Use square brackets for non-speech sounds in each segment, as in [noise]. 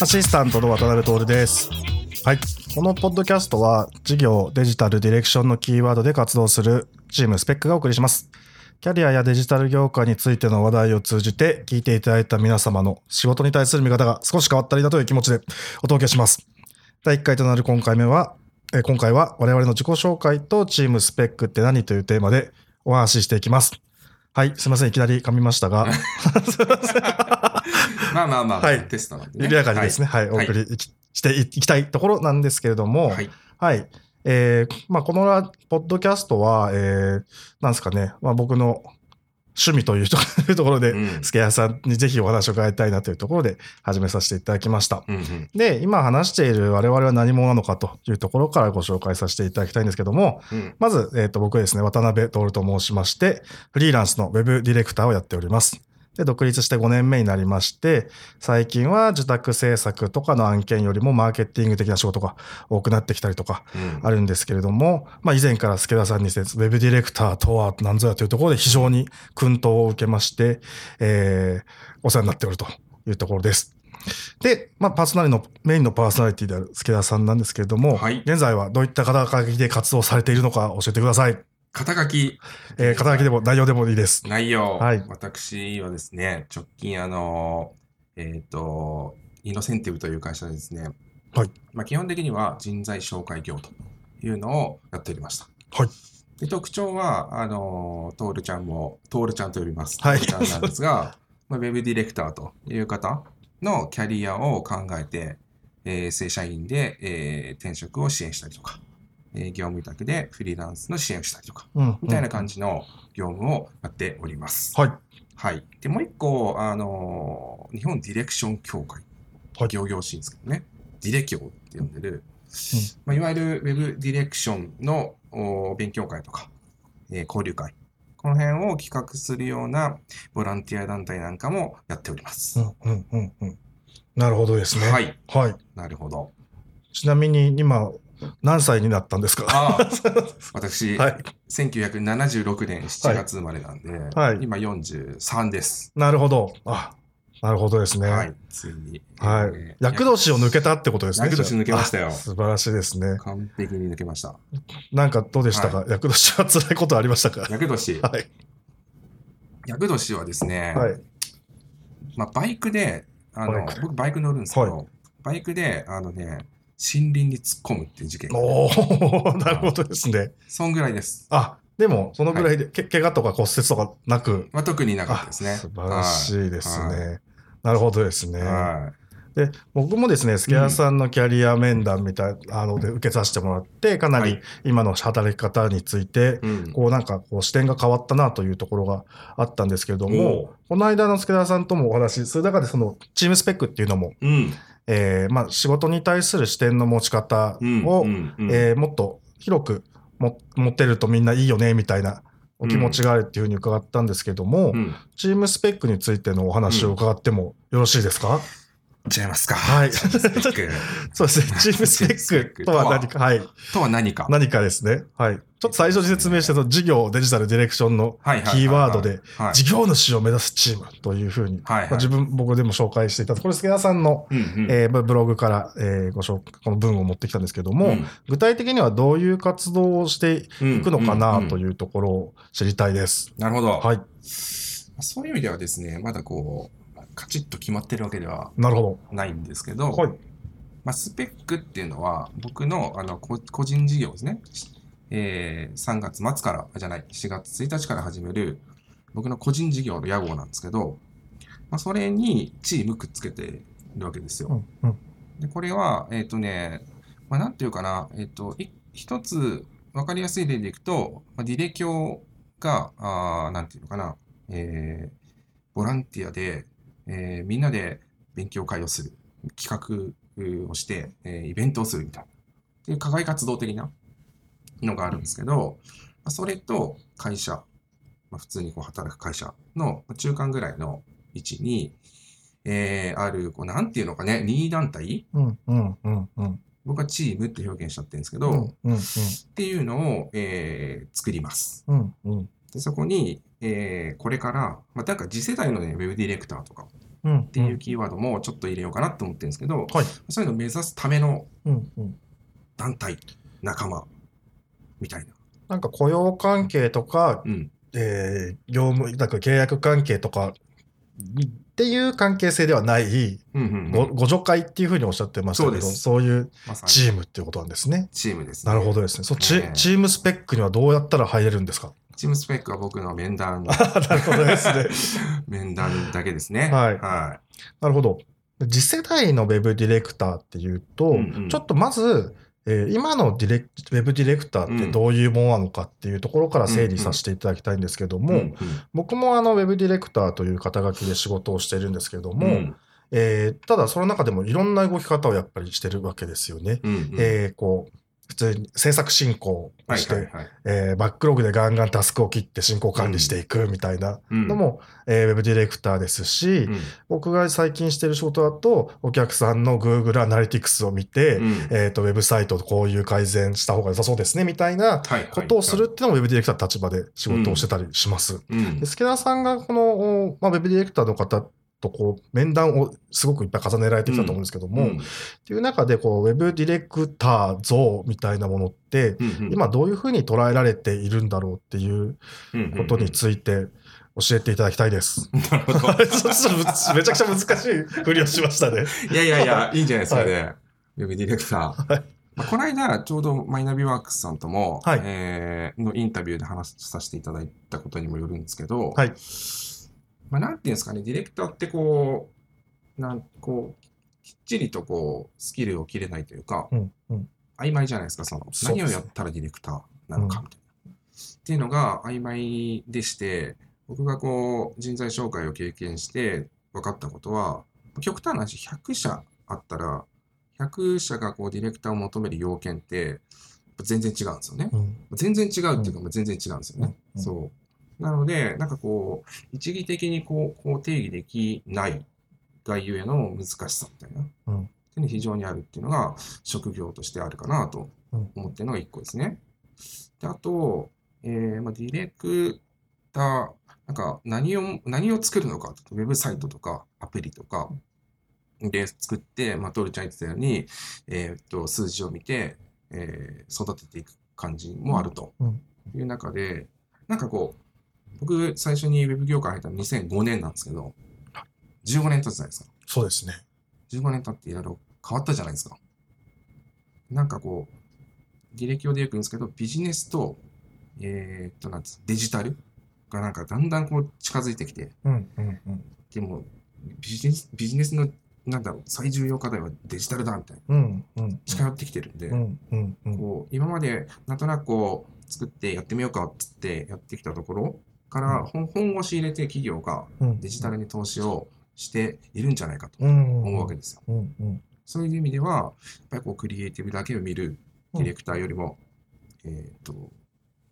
アシスタントの渡辺徹です。はい。このポッドキャストは、事業、デジタル、ディレクションのキーワードで活動するチームスペックがお送りします。キャリアやデジタル業界についての話題を通じて、聞いていただいた皆様の仕事に対する見方が少し変わったりだという気持ちでお届けします。第1回となる今回目は、えー今回は我々の自己紹介とチームスペックって何というテーマでお話ししていきます。はい。すいません。いきなり噛みましたが、[laughs] まあまあまあ、はいテストなんでね。緩やかにですね、はい、おはい送りしていきたいところなんですけれども、はい。はい。えーまあ、このラポッドキャストは、えーなんですかね、まあ、僕の趣味というとところで、うんスケアさんにぜひお話を伺いたいなというところで始めさせていただきました。うんうん。で、今話している我々は何者なのかというところからご紹介させていただきたいんですけども、うん。まず、えっ、と、僕ですね、渡辺徹と申しまして、フリーランスのウェブディレクターをやっております。で、独立して5年目になりまして、最近は自宅制作とかの案件よりもマーケティング的な仕事が多くなってきたりとかうんあるんですけれども、まあ以前から助田さんにして、ウェブディレクターとは何ぞやというところで非常に薫陶を受けまして、えーお世話になっておるというところです。で、まあ、パーソナリティの、メインのパーソナリティである助田さんなんですけれども、はい現在はどういった肩書きで活動されているのか教えてください。肩書き、えー、肩書きでも内容でもいいです。内容。はい私はですね、直近、あの、えっ、と、イノセンティブという会社でですね、はいまあ、基本的には人材紹介業というのをやっておりました。はいで特徴は、あの、トールちゃんも、トールちゃんと呼びます。はいちゃんなんですが、[laughs] まあ、ウェブディレクターという方のキャリアを考えて、えー正社員で、えー転職を支援したりとか、えー業務委託でフリーランスの支援をしたりとか、うん。みたいなじ。感じの業務をやっております。はい。はい。で、もう一個、あのー日本ディレクション協会。はい行々しいんですけどね。ディレ協って呼んでる、まあ、いわゆるウェブディレクションのお勉強会とか、えー交流会。この辺を企画するようなボランティア団体なんかもやっております。うんうんうんうん。なるほどですね。はい。はい。なるほど。ちなみに今、何歳になったんですか？[laughs] 私、はい。1976年7月生まれなんで、はい今43です。なるほど。あ、なるほどですね。ははい。い、ついに。はいえー厄年を抜けたってことですね。厄年抜けましたよあ素晴らしいですね。完璧に抜けました。なんかどうでしたか、は厄年は辛いことありましたか？厄年。はい。厄年はですね、はい。まあ、バイクで、あのバイク僕バイク乗るんですけど、はバイクで、あのね、森林に突っ込むっていう事件。おお [laughs] なるほどですね。そんぐらいです。あ、でも、そのぐらいで、け怪我とか骨折とかなく、まあ、特になかったあですね。素晴らしいですはね。なるほどですね。はで、僕もですね、スケアさんのキャリア面談みたいなので受けさせてもらって、かなりはい今の働き方について。こうなんかこう視点が変わったなというところがあったんですけれどおもう、この間の助田さんともお話しする中でそのチームスペックっていうのも、うん。えーまあ仕事に対する視点の持ち方うん。を、えーもっと広くも持ってるとみんないいよねみたいなお気持ちがあるっていうふうに伺ったんですけども、うんチームスペックについてのお話を伺ってもよろしいですか、違いますか。はい [laughs] そうですね。チームスペックとは何か、はい。とは何か。何かですね。はい。ちょっと最初に説明してた事業デジタルディレクションのキーワードで、はい事業主を目指すチームというふうに、はい自分、僕でも紹介していた、これ、助田さんの、うんうんえーブログから、えーご紹介、この文を持ってきたんですけども、うん具体的にはどういう活動をしていくのかなというところを知りたいです。なるほど。はい。そういう意味ではですね、まだこう、カチッと決まってるわけではないんですけど、ど。はい。まあ、スペックっていうのは、僕のあのこ個人事業ですね、えー3月末から、あじゃない、4月1日から始める、僕の個人事業の屋号なんですけど、まあ、それにチームくっつけてるわけですよ。うんうん。でこれは、えっ、とね、まあ、なんていうかな、えっ、と、い一つ分かりやすい例でいくと、まあ、ディレ教が、あーなんていうのかな、えーボランティアで、えーみんなで勉強会をする、企画をして、えーイベントをするみたいな、っていう課外活動的なのがあるんですけど、まあそれと会社、まあ、普通にこう働く会社の中間ぐらいの位置に、えーある、こう、なんていうのかね、任意団体うんうんうんうん。僕はチームって表現しちゃってるんですけど、うんうんっていうのを、えー作ります。うんうんでそこに、えーこれから、まあ、なんか次世代のね、ウェブディレクターとかっていうキーワードもちょっと入れようかなと思ってるんですけど、はい。そういうのを目指すためのうんうん団体、仲間、みたいな。なんか雇用関係とか、うん。えー業務、なんか契約関係とかっていう関係性ではない、うんうんうんごご助会っていうふうにおっしゃってましたけど、そういうチームっていうことなんですね。チームですね。なるほどですね。そうチチームスペックにはどうやったら入れるんですか？チームスペックは僕の面談、[laughs] なるほどですね。[laughs] 面談だけですね。はいはなるほど。次世代のウェブディレクターっていうと、うんうんちょっとまず、えー今のディレクウェブディレクターってどういうものなのかっていうところから整理させていただきたいんですけどい。も、うん僕もあのウェブディレクターという肩書きで仕事をしているんですけれども、うんえーただその中でもいろんな動き方をやっぱりしてるわけですよね。うんうんえーこう普通に制作進行をして、はいはいはい。えーバックログでガンガンタスクを切って進行管理していくみたいなうん。のも、えーウェブディレクターですし、うん。僕が最近してる仕事だと、お客さんの Google アナリティクスを見て、うん。えっ、と、ウェブサイトこういう改善した方が良さそうですね、みたいなことをするっていうのもウェブディレクターの立場で仕事をしてたりします。うん。で、助田さんがこの、おまあ、ウェブディレクターの方とこう、面談をすごくいっぱい重ねられてきたと思うんですけども、うんっていう中で、こう、ウェブディレクター像みたいなものって、うんうん今どういうふうに捉えられているんだろうっていうことについて教えていただきたいです。なるほど。[laughs] めちゃくちゃ難しいふりをしましたね。いやいやいや、いいんじゃないですかね。ウェブディレクター。まあこの間、ちょうどマイナビワークスさんとも、はいえーのインタビューで話させていただいたことにもよるんですけど、はいまあ、なんていうんですかね、ディレクターってこう、なんこう、きっちりとこう、スキルを切れないというか、うんうん曖昧じゃないですか、その、何をやったらディレクターなのかみたいな。っていうのが曖昧でして、僕がこう、人材紹介を経験して分かったことは、極端な話、100社あったら、100社がこうディレクターを求める要件って、全然違うんですよね。うん全然違うっていうか、全然違うんですよね。うんうんそう。なので、なんかこう、一義的にこうこう定義できないがゆえの難しさみたいな、うん。っていうのが非常にあるっていうのが、職業としてあるかなと思ってるのが一個ですね。で、あと、えーまあ、ディレクター、なんか何を、何を作るのか、ウェブサイトとかアプリとかで作って、まあ、トールちゃん言ってたように、えーっと、数字を見て、えー育てていく感じもあるとうん。いう中で、なんかこう、僕最初にウェブ業界入ったの2005年なんですけど、15年経つじゃないですか。そうですね。15年経っていろいろ変わったじゃないですか。なんかこう、履歴をでよく言うんですけど、ビジネスと、えーっと、なんつうデジタルがなんかだんだんこう近づいてきて、うんうんうんでもビジネス、ビジネスの、なんだろう、最重要課題はデジタルだみたいな、うんうん近寄ってきてるんで、うんうんうんこう今までなんとなくこう作ってやってみようかっつってやってきたところから本本腰入れて企業がうん。デジタルに投資をしているんじゃないかとうん。思うわけですよ。うん。うん。そういう意味では、やっぱりこうクリエイティブだけを見るディレクターよりも、えっと、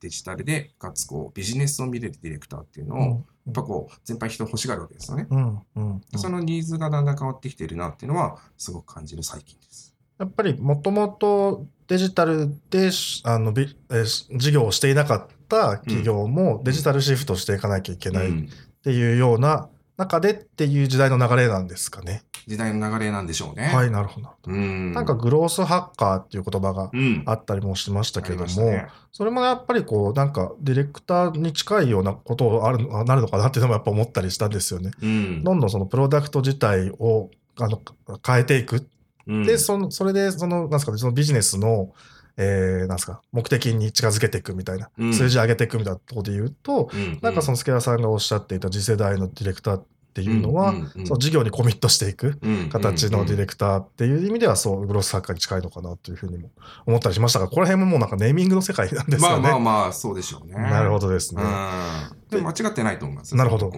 デジタルで、かつこうビジネスを見れるディレクターっていうのを、やっぱこう、全般人欲しがるわけですよね。うん。うん。そのニーズがだんだん変わってきているなっていうのは、すごく感じる最近です。やっぱりもともとデジタルでしあのビえー事業をしていなかった企業もデジタルシフトしていかなきゃいけないっうんていうような中でっていう時代の流れなんですかね。時代の流れなんでしょうね。はい、なるほど。うん。なんかグロースハッカーっていう言葉がうん。あったりもしましたけども、ありましたねそれもやっぱりこうなんかディレクターに近いようなことあるなるのかなっていうのもやっぱ思ったりしたんですよね。うんどんどんそのプロダクト自体をあの変えていく。うんで、そのそれでそのなんですかねそのビジネスの、えーなんですか目的に近づけていくみたいな、うん数字上げていくみたいなところで言うと、うんなんかその助田さんがおっしゃっていた次世代のディレクターっていうのは、うんうんうんその事業にコミットしていく。うん形のディレクターっていう意味ではそうグロスハッカーに近いのかなというふうにも思ったりしましたがここら辺ももうなんかネーミングの世界なんですまあよね。まあまあ、そうでしょうね。なるほどですね。うん。でも間違ってないと思いますよなるほどっ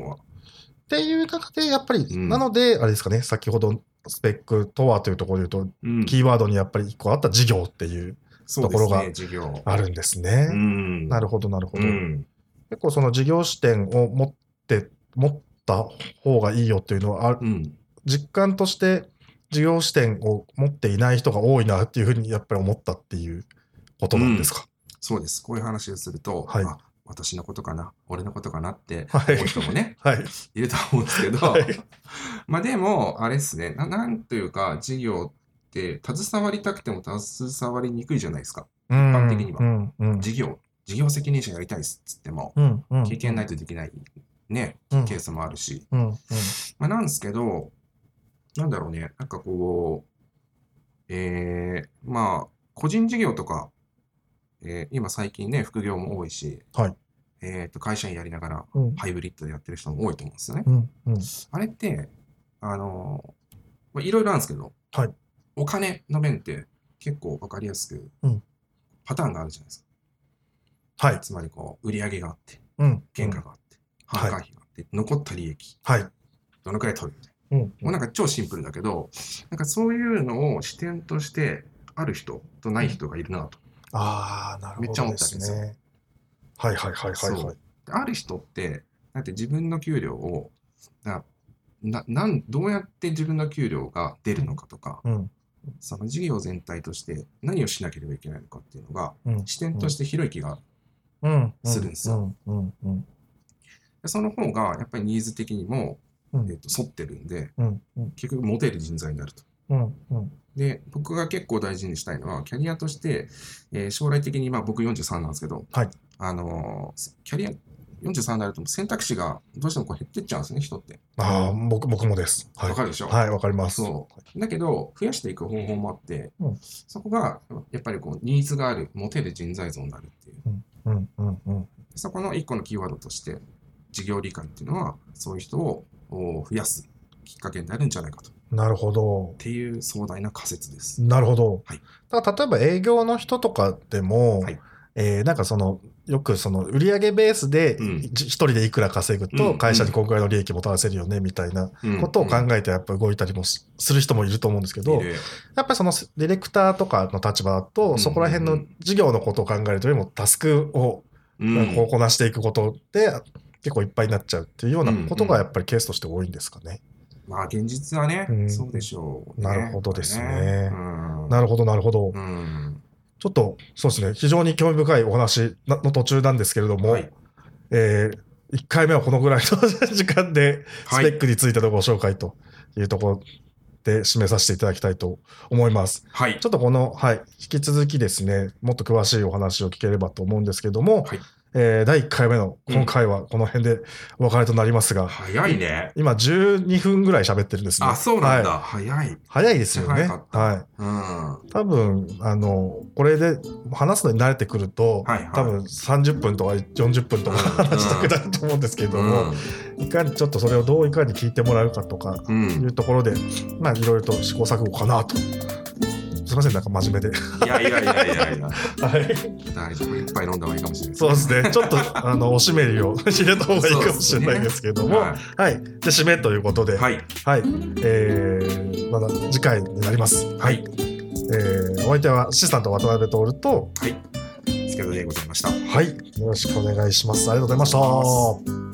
ていう中でやっぱり、うんなのであれですかね先ほどスペックとはというところで言うと、うんキーワードにやっぱり一個あった事業っていうところが。あるんですね。うん。なるほどなるほど。うん。結構その事業視点を持って持った方がいいよっていうのはあうん。実感として事業視点を持っていない人が多いなっていうふうにやっぱり思ったっていうことなんですか？そうです。こういう話をすると、はいあ私のことかな、俺のことかな？ってはい思う人もね、[laughs] はい。いると思うんですけど、はいまあでも、あれですねな、なんというか、事業って携わりたくても携わりにくいじゃないですか。一般的には。うんうん。事業、事業責任者やりたいっつっても、うんうん。経験ないとできない、ね、うん。ケースもあるし、うんうん。まあ、なんですけど、なんだろうね、なんかこう、えー、まあ、個人事業とか、えー今最近ね、副業も多いし、はい。えーと、会社員やりながら、うん。ハイブリッドでやってる人も多いと思うんですよね。うんうん。あれって、あのまあ、いろいろあるんですけど、はいお金の面って結構わかりやすく、うんパターンがあるじゃないですか。はい。つまりこう、売上があって、うん原価があって、販管費があって、残った利益、はい。どのくらい取るみたいな。うんもうなんか超シンプルだけど、なんかそういうのを視点としてある人とない人がいるなと。ああ、なるほめっちゃ思ったんですすよね。はいはいはいはいそはい。ある人って、だって自分の給料を、なななんどうやって自分の給料が出るのかとか、うんその事業全体として何をしなければいけないのかっていうのが、うん。視点として広い気が、うん。するんですよ。その方がやっぱりニーズ的にも、うん。えっと沿ってるんで、結局モテる人材になると。で、僕が結構大事にしたいのは、キャリアとして、えー将来的に、まあ僕43なんですけど、はい。あのーキャリア、43になると選択肢がどうしてもこう減ってっちゃうんですね、人って。ああ、僕僕もです。はいわかるでしょ？はい、わかります。そう。だけど、増やしていく方法もあって、うんそこが、やっぱりこう、ニーズがある、モテる人材像になるっていう。うんうんうんそこの一個のキーワードとして、事業理解っていうのは、そういう人をお増やすきっかけになるんじゃないかと。っなるほど。ていう壮大な仮説です。なるほど。はいだから例えば営業の人とかでも、はいえーなんかそのよくその売上ベースで一人でいくら稼ぐうん。と会社にこんくらいの利益もたらせるよねみたいなことを考ええてやっぱ動いたりもすする人もいると思うんですけど、る。やっぱりそのディレクターとかの立場だと、ん。そこら辺の事業のことを考えるとよりもタスクをうん。こうこなしていくことで結構いっぱいになっちゃうっていうようなことがやっぱりケースとして多いんですかね。まあ現実はね、うん。そうでしょう、ね。なるほどですね。うん、なるほどなるほど。うん。ちょっとそうですね。非常に興味深いお話なの途中なんですけれども、はい。え1回目はこのぐらいの時間でスはい。ペックについてのご紹介というところで締めさせていただきたいと思います。はい。ちょっとこの、はい、引き続きですね、もっと詳しいお話を聞ければと思うんですけども、はいえー第1回目の今回はこの辺でお別れとなりますが、早いね。今12分ぐらい喋ってるんですね。あ、そうなんだ。はい早い。早いですよね。はい。うん。多分、あの、これで話すのに慣れてくると、はいはい多分30分とか40分とか話したくなると思うんですけれども、いかにちょっとそれをどういかに聞いてもらうかとかうん。いうん。うところで、まあいろいろと試行錯誤かなと。すいません、なんか真面目で。いやいやいやいやいや。[laughs] はい。大丈夫。いっぱい飲んだ方がいいかもしれないそうですね。ちょっと、あの、おしめりを入れた方がいいかもしれないですけれども、ははい。で、締めということで、い。はい。はい。えー、まだ次回になります。はい。えー、お相手はアシスタント渡辺徹と、はい。スケでございました。はい。よろしくお願いします。ありがとうございました。